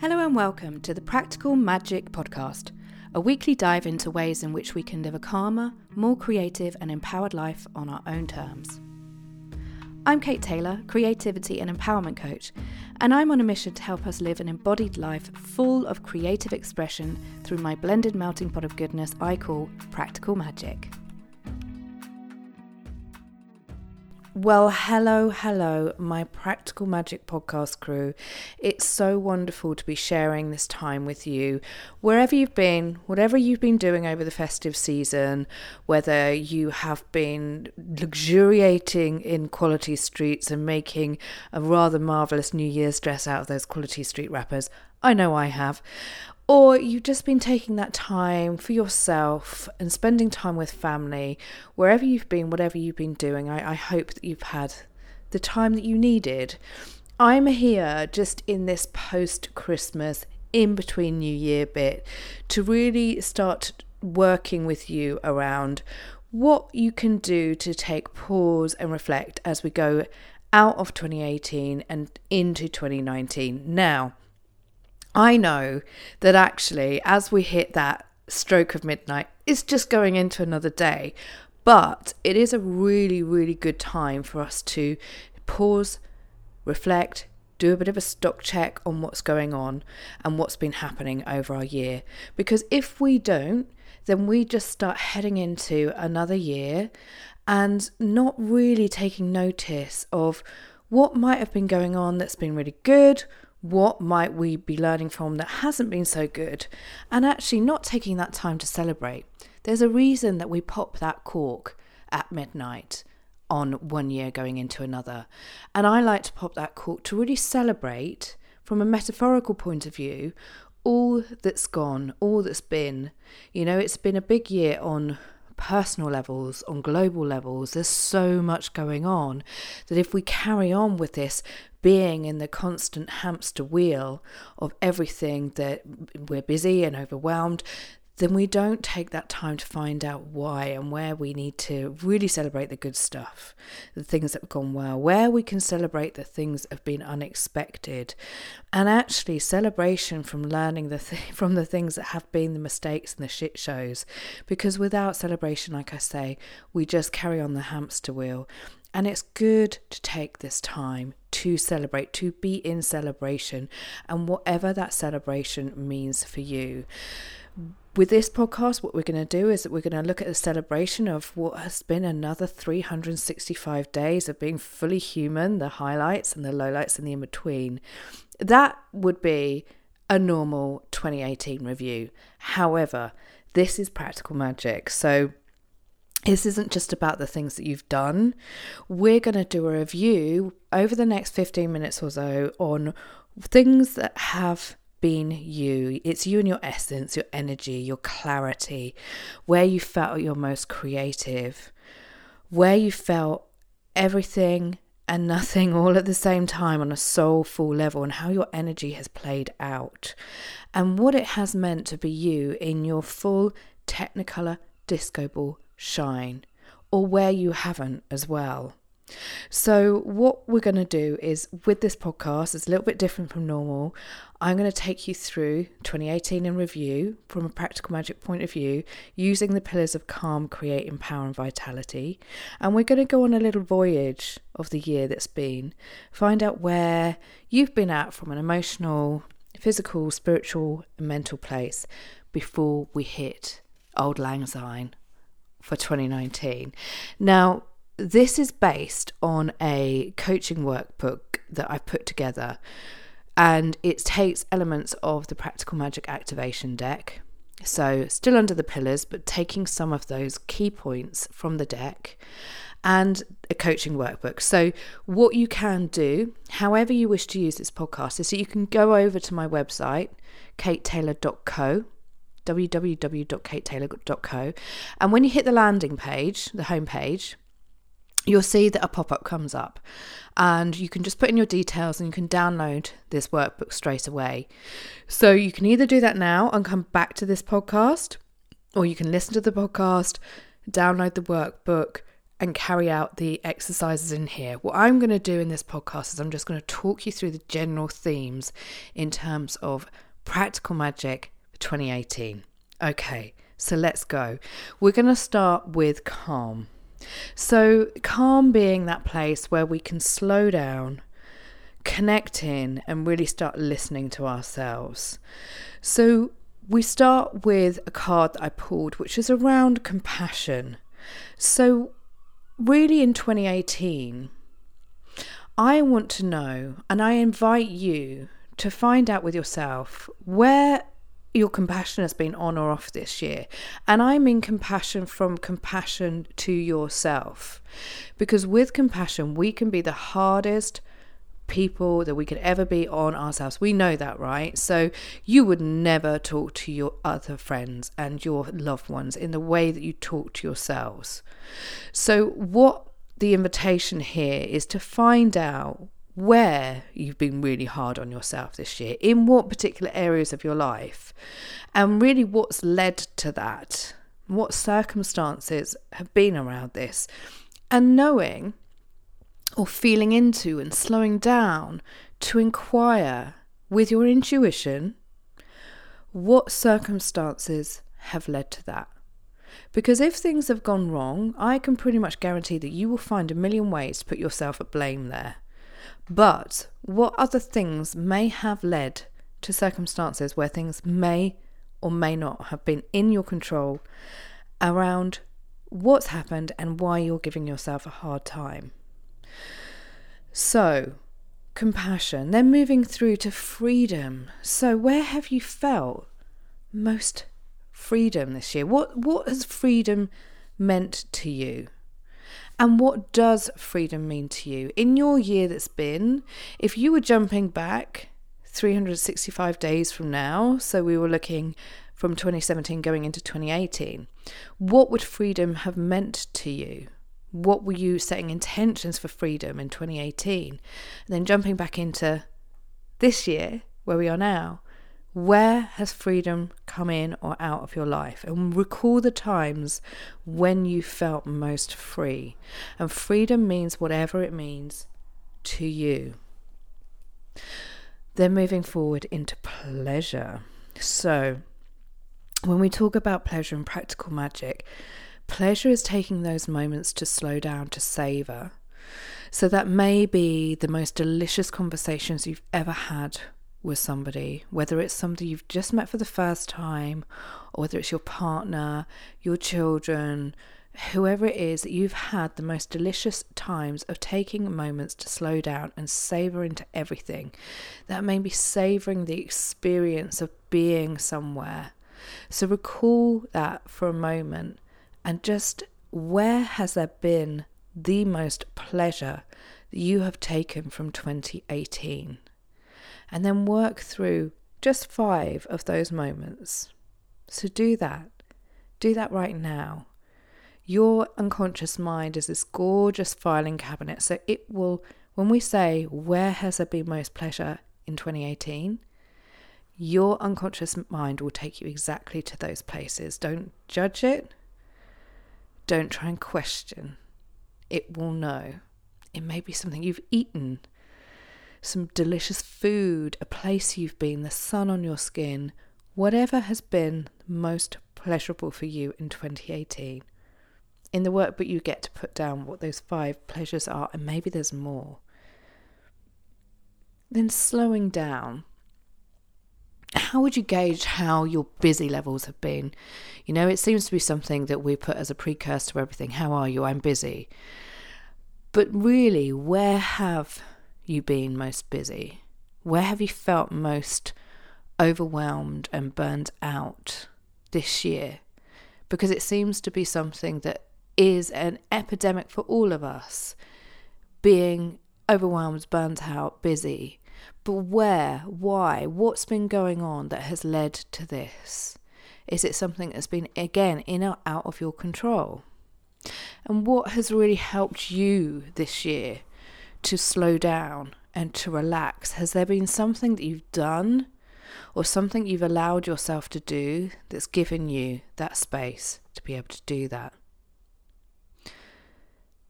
Hello and welcome to the Practical Magic Podcast, a weekly dive into ways in which we can live a calmer, more creative, and empowered life on our own terms. I'm Kate Taylor, creativity and empowerment coach, and I'm on a mission to help us live an embodied life full of creative expression through my blended melting pot of goodness I call Practical Magic. Well, hello, hello, my Practical Magic podcast crew. It's so wonderful to be sharing this time with you. Wherever you've been, whatever you've been doing over the festive season, whether you have been luxuriating in quality streets and making a rather marvellous New Year's dress out of those quality street wrappers, I know I have, or you've just been taking that time for yourself and spending time with family, wherever you've been, whatever you've been doing, I, I hope that you've had the time that you needed. I'm here just in this post Christmas, in between New Year bit to really start working with you around what you can do to take pause and reflect as we go out of 2018 and into 2019. Now, I know that actually, as we hit that stroke of midnight, it's just going into another day. But it is a really, really good time for us to pause, reflect, do a bit of a stock check on what's going on and what's been happening over our year. Because if we don't, then we just start heading into another year and not really taking notice of what might have been going on that's been really good, what might we be learning from that hasn't been so good, and actually not taking that time to celebrate. There's a reason that we pop that cork at midnight on one year going into another. And I like to pop that cork to really celebrate, from a metaphorical point of view, all that's gone, all that's been. You know, it's been a big year on personal levels, on global levels. There's so much going on that if we carry on with this being in the constant hamster wheel of everything that we're busy and overwhelmed, then we don't take that time to find out why and where we need to really celebrate the good stuff, the things that have gone well, where we can celebrate the things that have been unexpected, and actually celebration from learning the th- from the things that have been the mistakes and the shit shows. Because without celebration, like I say, we just carry on the hamster wheel. And it's good to take this time to celebrate, to be in celebration, and whatever that celebration means for you with this podcast, what we're going to do is that we're going to look at the celebration of what has been another 365 days of being fully human, the highlights and the lowlights and the in between. That would be a normal 2018 review. However, this is practical magic. So, this isn't just about the things that you've done. We're going to do a review over the next 15 minutes or so on things that have been you. It's you and your essence, your energy, your clarity, where you felt your most creative, where you felt everything and nothing all at the same time on a soulful level, and how your energy has played out, and what it has meant to be you in your full Technicolor disco ball shine, or where you haven't as well. So, what we're going to do is with this podcast, it's a little bit different from normal. I'm going to take you through 2018 in review from a practical magic point of view, using the pillars of calm, create, empower, and vitality. And we're going to go on a little voyage of the year that's been, find out where you've been at from an emotional, physical, spiritual, and mental place before we hit Auld Lang Syne for 2019. Now, this is based on a coaching workbook that I've put together, and it takes elements of the Practical Magic Activation deck. So, still under the pillars, but taking some of those key points from the deck and a coaching workbook. So, what you can do, however you wish to use this podcast, is that you can go over to my website, katetaylor.co www.katetaylor.co and when you hit the landing page the home page you'll see that a pop up comes up and you can just put in your details and you can download this workbook straight away. So you can either do that now and come back to this podcast, or you can listen to the podcast, download the workbook, and carry out the exercises in here. What I'm going to do in this podcast is I'm just going to talk you through the general themes in terms of practical magic for 2018. Okay, so let's go. We're going to start with calm. So, calm being that place where we can slow down, connect in, and really start listening to ourselves. So, we start with a card that I pulled, which is around compassion. So, really, in 2018, I want to know, and I invite you to find out with yourself where your compassion has been on or off this year. And I mean compassion from compassion to yourself. Because with compassion, we can be the hardest people that we could ever be on ourselves. We know that, right? So you would never talk to your other friends and your loved ones in the way that you talk to yourselves. So, what the invitation here is to find out where you've been really hard on yourself this year, in what particular areas of your life, and really what's led to that, what circumstances have been around this, and knowing or feeling into and slowing down to inquire with your intuition what circumstances have led to that. Because if things have gone wrong, I can pretty much guarantee that you will find a million ways to put yourself at blame there. But what other things may have led to circumstances where things may or may not have been in your control around what's happened and why you're giving yourself a hard time? So, compassion, then moving through to freedom. So, where have you felt most freedom this year? What what has freedom meant to you? And what does freedom mean to you? In your year that's been, if you were jumping back 365 days from now, so we were looking from 2017 going into 2018, what would freedom have meant to you? What were you setting intentions for freedom in 2018? And then jumping back into this year, where we are now, where has freedom come in or out of your life? And recall the times when you felt most free. And freedom means whatever it means to you. Then moving forward into pleasure. So, when we talk about pleasure and practical magic, pleasure is taking those moments to slow down, to savor. So, that may be the most delicious conversations you've ever had with somebody, whether it's somebody you've just met for the first time, or whether it's your partner, your children, whoever it is, that you've had the most delicious times of taking moments to slow down and savor into everything. That may be savoring the experience of being somewhere. So recall that for a moment and just where has there been the most pleasure that you have taken from 2018? And then work through just five of those moments. So do that. Do that right now. Your unconscious mind is this gorgeous filing cabinet. So it will, when we say, Where has there been most pleasure in 2018? Your unconscious mind will take you exactly to those places. Don't judge it. Don't try and question. It will know. It may be something you've eaten some delicious food, a place you've been, the sun on your skin, whatever has been most pleasurable for you in 2018. In the workbook, you get to put down what those five pleasures are, and maybe there's more. Then slowing down. How would you gauge how your busy levels have been? You know, it seems to be something that we put as a precursor to everything. How are you? I'm busy. But really, where have you been most busy? Where have you felt most overwhelmed and burned out this year? Because it seems to be something that is an epidemic for all of us being overwhelmed, burnt out, busy. But where, why, what's been going on that has led to this? Is it something that's been, again, in or out of your control? And what has really helped you this year to slow down and to relax? Has there been something that you've done or something you've allowed yourself to do that's given you that space to be able to do that?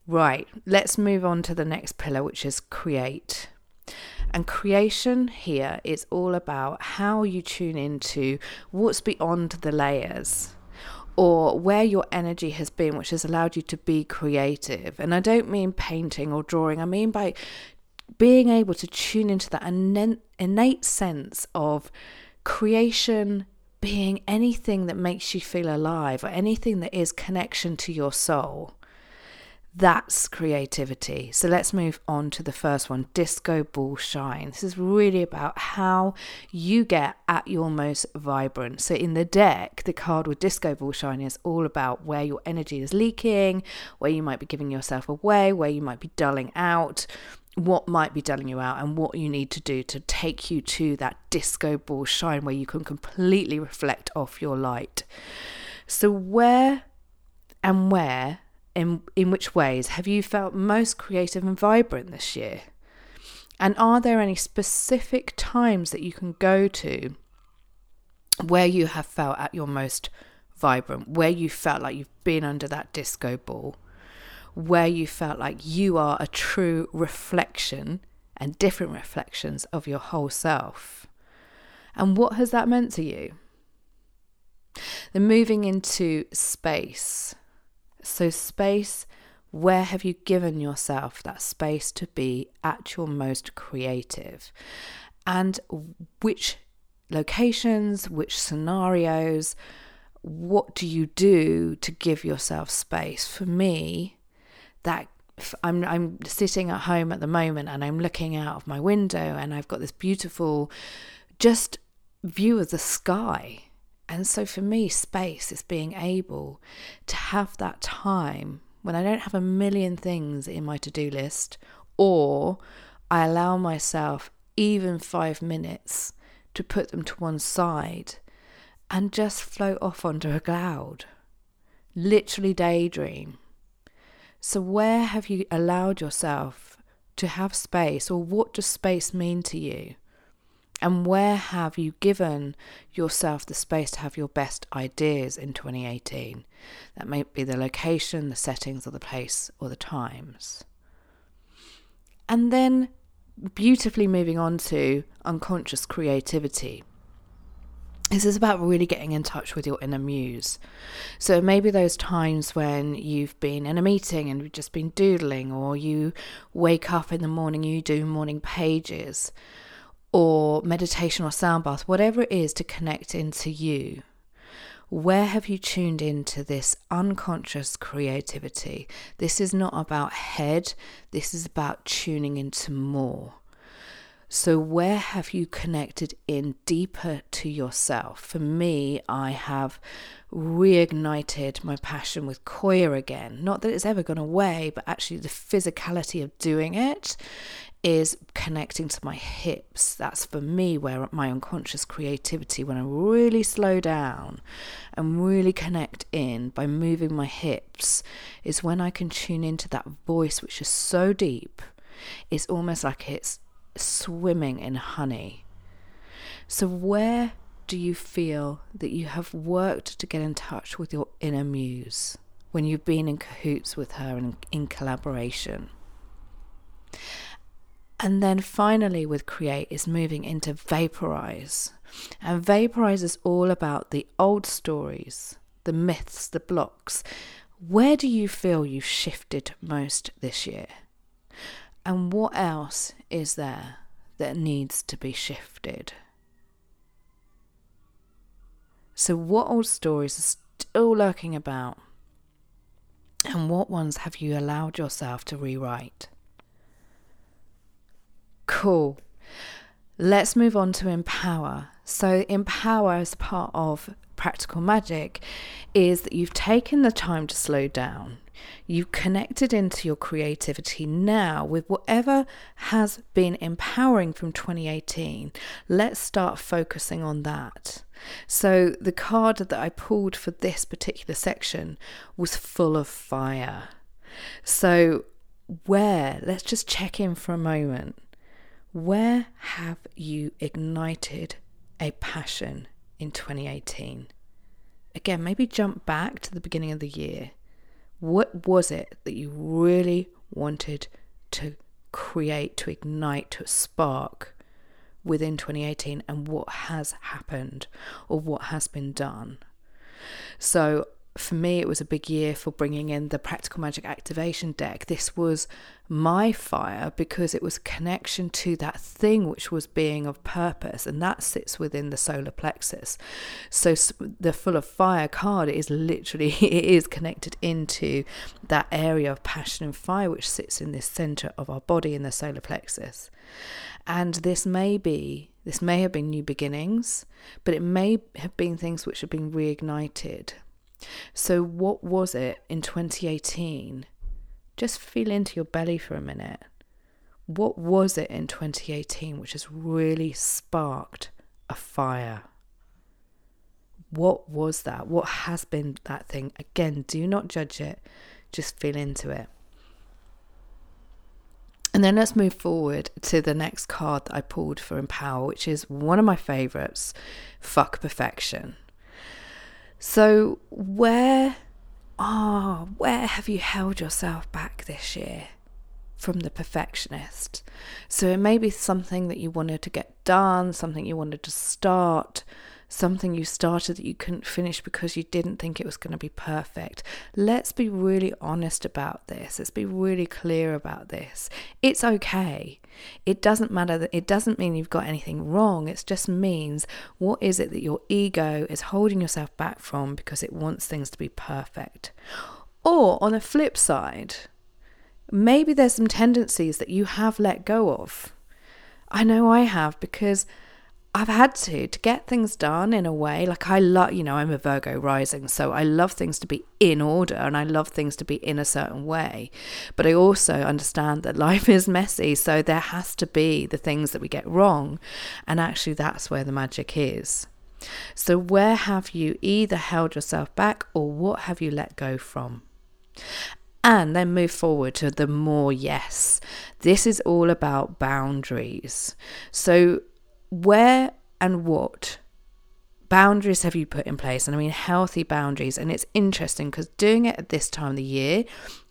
Right, let's move on to the next pillar, which is create. And creation here is all about how you tune into what's beyond the layers or where your energy has been, which has allowed you to be creative. And I don't mean painting or drawing, I mean by being able to tune into that innate sense of creation being anything that makes you feel alive or anything that is connection to your soul. That's creativity. So let's move on to the first one Disco Ball Shine. This is really about how you get at your most vibrant. So in the deck, the card with Disco Ball Shine is all about where your energy is leaking, where you might be giving yourself away, where you might be dulling out, what might be dulling you out, and what you need to do to take you to that disco ball shine where you can completely reflect off your light. So, where and where in, in which ways have you felt most creative and vibrant this year? And are there any specific times that you can go to where you have felt at your most vibrant, where you felt like you've been under that disco ball, where you felt like you are a true reflection and different reflections of your whole self? And what has that meant to you? Then moving into space. So, space, where have you given yourself that space to be at your most creative? And which locations, which scenarios, what do you do to give yourself space? For me, that I'm I'm sitting at home at the moment and I'm looking out of my window and I've got this beautiful just view of the sky and so for me, space is being able to have that time when I don't have a million things in my to do list, or I allow myself even five minutes to put them to one side and just float off onto a cloud. Literally daydream. So, where have you allowed yourself to have space, or what does space mean to you? And where have you given yourself the space to have your best ideas in 2018? That may be the location, the settings, or the place, or the times. And then beautifully moving on to unconscious creativity. This is about really getting in touch with your inner muse. So maybe those times when you've been in a meeting and you've just been doodling, or you wake up in the morning, you do morning pages or meditation or sound bath, whatever it is to connect into you. Where have you tuned into this unconscious creativity? This is not about head, this is about tuning into more. So, where have you connected in deeper to yourself? For me, I have reignited my passion with Qoya again. Not that it's ever gone away, but actually the physicality of doing it is connecting to my hips. That's for me where my unconscious creativity, when I really slow down and really connect in by moving my hips, is when I can tune into that voice which is so deep. It's almost like it's swimming in honey. So, where do you feel that you have worked to get in touch with your inner muse when you've been in cahoots with her and in collaboration? And then finally, with create, is moving into vaporize. And vaporize is all about the old stories, the myths, the blocks. Where do you feel you've shifted most this year? And what else is there that needs to be shifted? So, what old stories are still lurking about? And what ones have you allowed yourself to rewrite? Cool. Let's move on to empower. So, empower as part of practical magic is that you've taken the time to slow down. You've connected into your creativity now with whatever has been empowering from 2018. Let's start focusing on that. So, the card that I pulled for this particular section was full of fire. So, where, let's just check in for a moment. Where have you ignited a passion in 2018? Again, maybe jump back to the beginning of the year. What was it that you really wanted to create, to ignite, to spark within 2018, and what has happened or what has been done? So, for me, it was a big year for bringing in the Practical Magic Activation deck. This was my fire because it was connection to that thing which was being of purpose, and that sits within the solar plexus. So the Full of Fire card is literally it is connected into that area of passion and fire which sits in this center of our body in the solar plexus. And this may be this may have been new beginnings, but it may have been things which have been reignited so, what was it in 2018? Just feel into your belly for a minute. What was it in 2018 which has really sparked a fire? What was that? What has been that thing? Again, do not judge it, just feel into it. And then let's move forward to the next card that I pulled for Empower, which is one of my favorites Fuck Perfection. So, where, ah, oh, where have you held yourself back this year from the perfectionist? So, it may be something that you wanted to get done, something you wanted to start, something you started that you couldn't finish because you didn't think it was going to be perfect. Let's be really honest about this. Let's be really clear about this. It's okay. It doesn't matter that it doesn't mean you've got anything wrong. It just means what is it that your ego is holding yourself back from because it wants things to be perfect. Or on the flip side, maybe there's some tendencies that you have let go of. I know I have because I've had to to get things done in a way like I love you know I'm a Virgo rising so I love things to be in order and I love things to be in a certain way but I also understand that life is messy so there has to be the things that we get wrong and actually that's where the magic is so where have you either held yourself back or what have you let go from and then move forward to the more yes. This is all about boundaries. So, where and what boundaries have you put in place? And I mean, healthy boundaries. And it's interesting because doing it at this time of the year,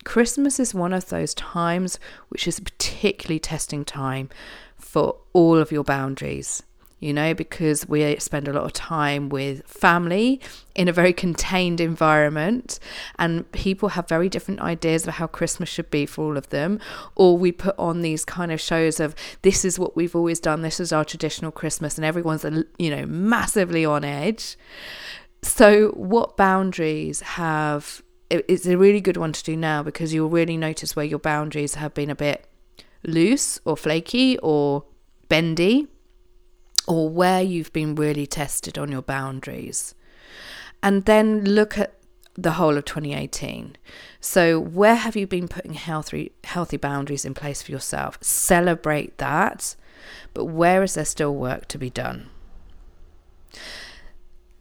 Christmas is one of those times which is a particularly testing time for all of your boundaries you know, because we spend a lot of time with family in a very contained environment, and people have very different ideas of how Christmas should be for all of them. Or we put on these kind of shows of this is what we've always done, this is our traditional Christmas, and everyone's, uh, you know, massively on edge. So, what boundaries have it's a really good one to do now because you'll really notice where your boundaries have been a bit loose or flaky or bendy or where you've been really tested on your boundaries. And then look at the whole of 2018. So, where have you been putting healthy healthy boundaries in place for yourself? Celebrate that, but where is there still work to be done?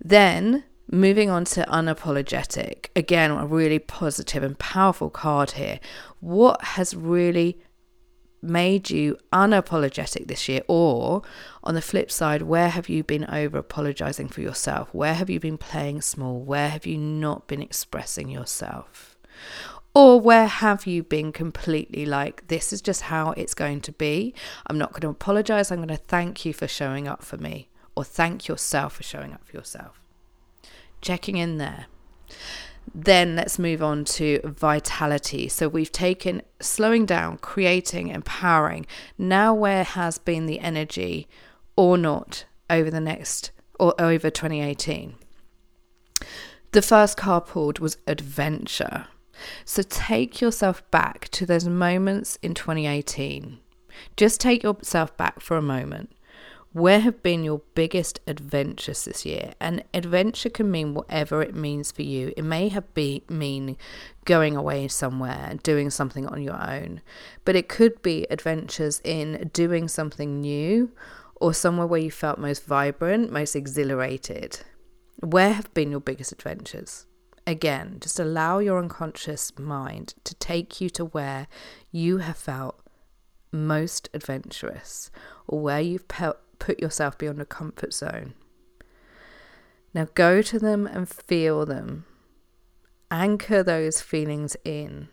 Then, moving on to unapologetic. Again, a really positive and powerful card here. What has really made you unapologetic this year? Or on the flip side, where have you been over apologizing for yourself? Where have you been playing small? Where have you not been expressing yourself? Or where have you been completely like, this is just how it's going to be? I'm not going to apologize. I'm going to thank you for showing up for me, or thank yourself for showing up for yourself. Checking in there. Then let's move on to vitality. So we've taken slowing down, creating, empowering. Now, where has been the energy or not over the next or over 2018? The first car pulled was adventure. So take yourself back to those moments in 2018. Just take yourself back for a moment. Where have been your biggest adventures this year? And adventure can mean whatever it means for you. It may have been mean going away somewhere, doing something on your own, but it could be adventures in doing something new or somewhere where you felt most vibrant, most exhilarated. Where have been your biggest adventures? Again, just allow your unconscious mind to take you to where you have felt most adventurous or where you've put yourself beyond a comfort zone. Now go to them and feel them anchor those feelings in.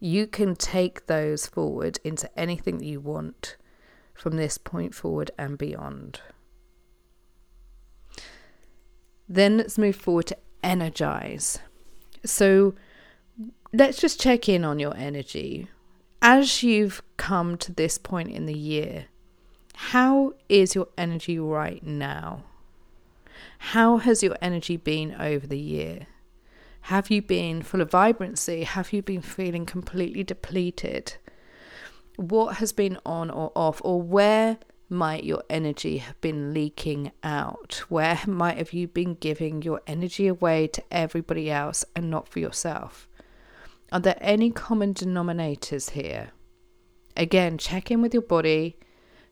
You can take those forward into anything that you want from this point forward and beyond. Then let's move forward to energize. So let's just check in on your energy. As you've come to this point in the year, how is your energy right now? How has your energy been over the year? Have you been full of vibrancy? Have you been feeling completely depleted? What has been on or off, or where might your energy have been leaking out? Where might have you been giving your energy away to everybody else and not for yourself? Are there any common denominators here? Again, check in with your body,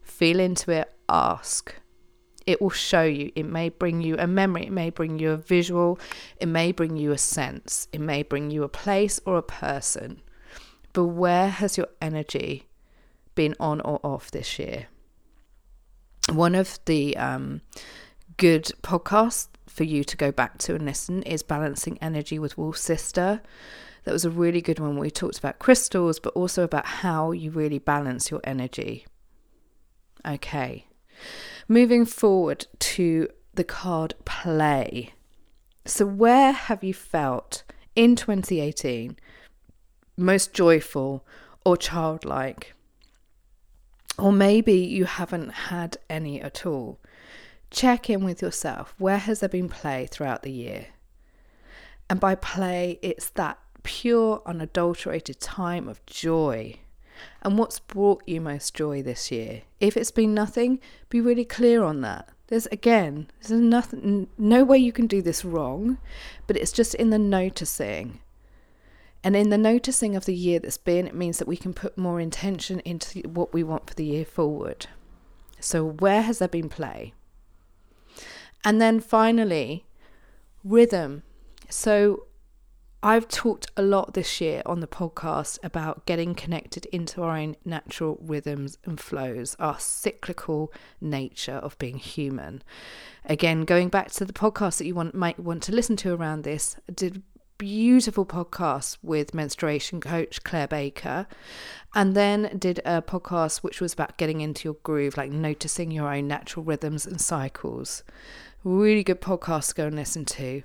feel into it, ask. It will show you. It may bring you a memory, it may bring you a visual, it may bring you a sense, it may bring you a place or a person. But where has your energy been on or off this year? One of the um, good podcasts for you to go back to and listen is Balancing Energy with Wolf Sister. That was a really good one. Where we talked about crystals, but also about how you really balance your energy. Okay, moving forward to the card play. So, where have you felt in 2018 most joyful or childlike? Or maybe you haven't had any at all. Check in with yourself. Where has there been play throughout the year? And by play, it's that pure, unadulterated time of joy. And what's brought you most joy this year? If it's been nothing, be really clear on that. There's again, there's nothing, no way you can do this wrong, but it's just in the noticing. And in the noticing of the year that's been, it means that we can put more intention into what we want for the year forward. So, where has there been play? And then finally, rhythm. So, I've talked a lot this year on the podcast about getting connected into our own natural rhythms and flows, our cyclical nature of being human. Again, going back to the podcast that you want, might want to listen to around this, did beautiful podcast with menstruation coach Claire Baker, and then did a podcast which was about getting into your groove, like noticing your own natural rhythms and cycles. Really good podcast to go and listen to.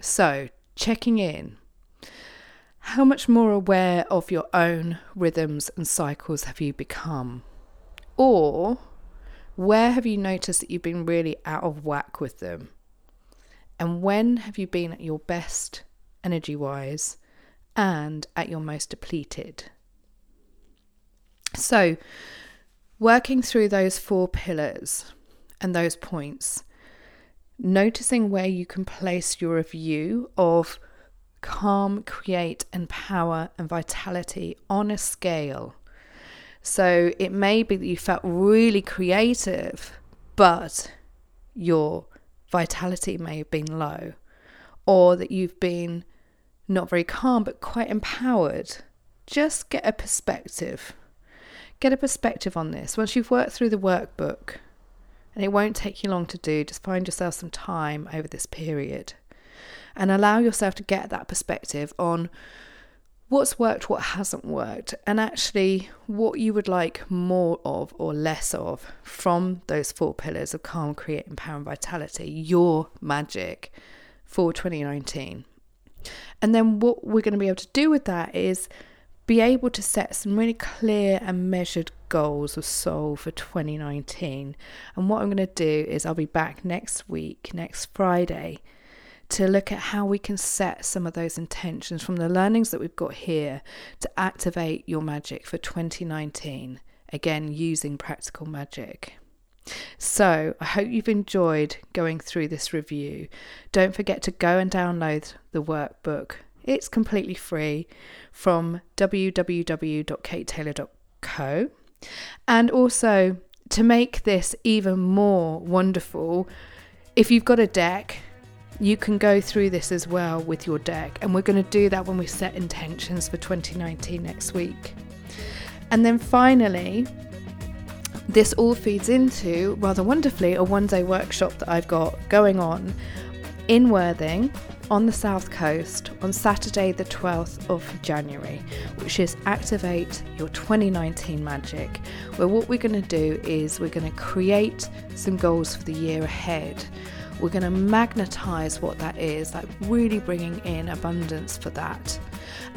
So, checking in. How much more aware of your own rhythms and cycles have you become? Or where have you noticed that you've been really out of whack with them? And when have you been at your best energy wise and at your most depleted. So, working through those four pillars and those points, noticing where you can place your review of calm, create, empower, and vitality on a scale. So, it may be that you felt really creative, but your vitality may have been low, or that you've been not very calm, but quite empowered. Just get a perspective. Get a perspective on this. Once you've worked through the workbook, and it won't take you long to do, just find yourself some time over this period and allow yourself to get that perspective on what's worked, what hasn't worked, and actually what you would like more of or less of from those four pillars of calm, create, empower, and vitality, your magic for 2019. And then what we're going to be able to do with that is be able to set some really clear and measured goals of soul for 2019. And what I'm going to do is I'll be back next week, next Friday, to look at how we can set some of those intentions from the learnings that we've got here to activate your magic for 2019. Again, using practical magic. So, I hope you've enjoyed going through this review. Don't forget to go and download the workbook. It's completely free from www.katetaylor.co. And also, to make this even more wonderful, if you've got a deck, you can go through this as well with your deck. And we're going to do that when we set intentions for 2019 next week. And then finally, this all feeds into rather wonderfully a one day workshop that I've got going on in Worthing on the south coast on Saturday, the 12th of January, which is Activate Your 2019 Magic, where what we're going to do is we're going to create some goals for the year ahead. We're going to magnetize what that is, like really bringing in abundance for that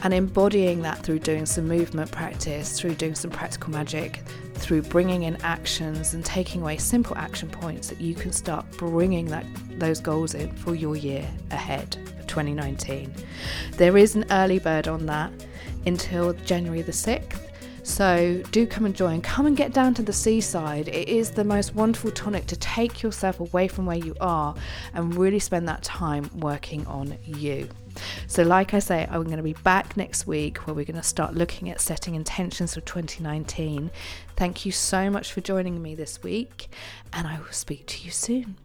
and embodying that through doing some movement practice, through doing some practical magic, through bringing in actions and taking away simple action points that you can start bringing that those goals in for your year ahead for 2019. There is an early bird on that until January the 6th. So do come and join. Come and get down to the seaside. It is the most wonderful tonic to take yourself away from where you are and really spend that time working on you. So, like I say, I'm going to be back next week where we're going to start looking at setting intentions for 2019. Thank you so much for joining me this week, and I will speak to you soon.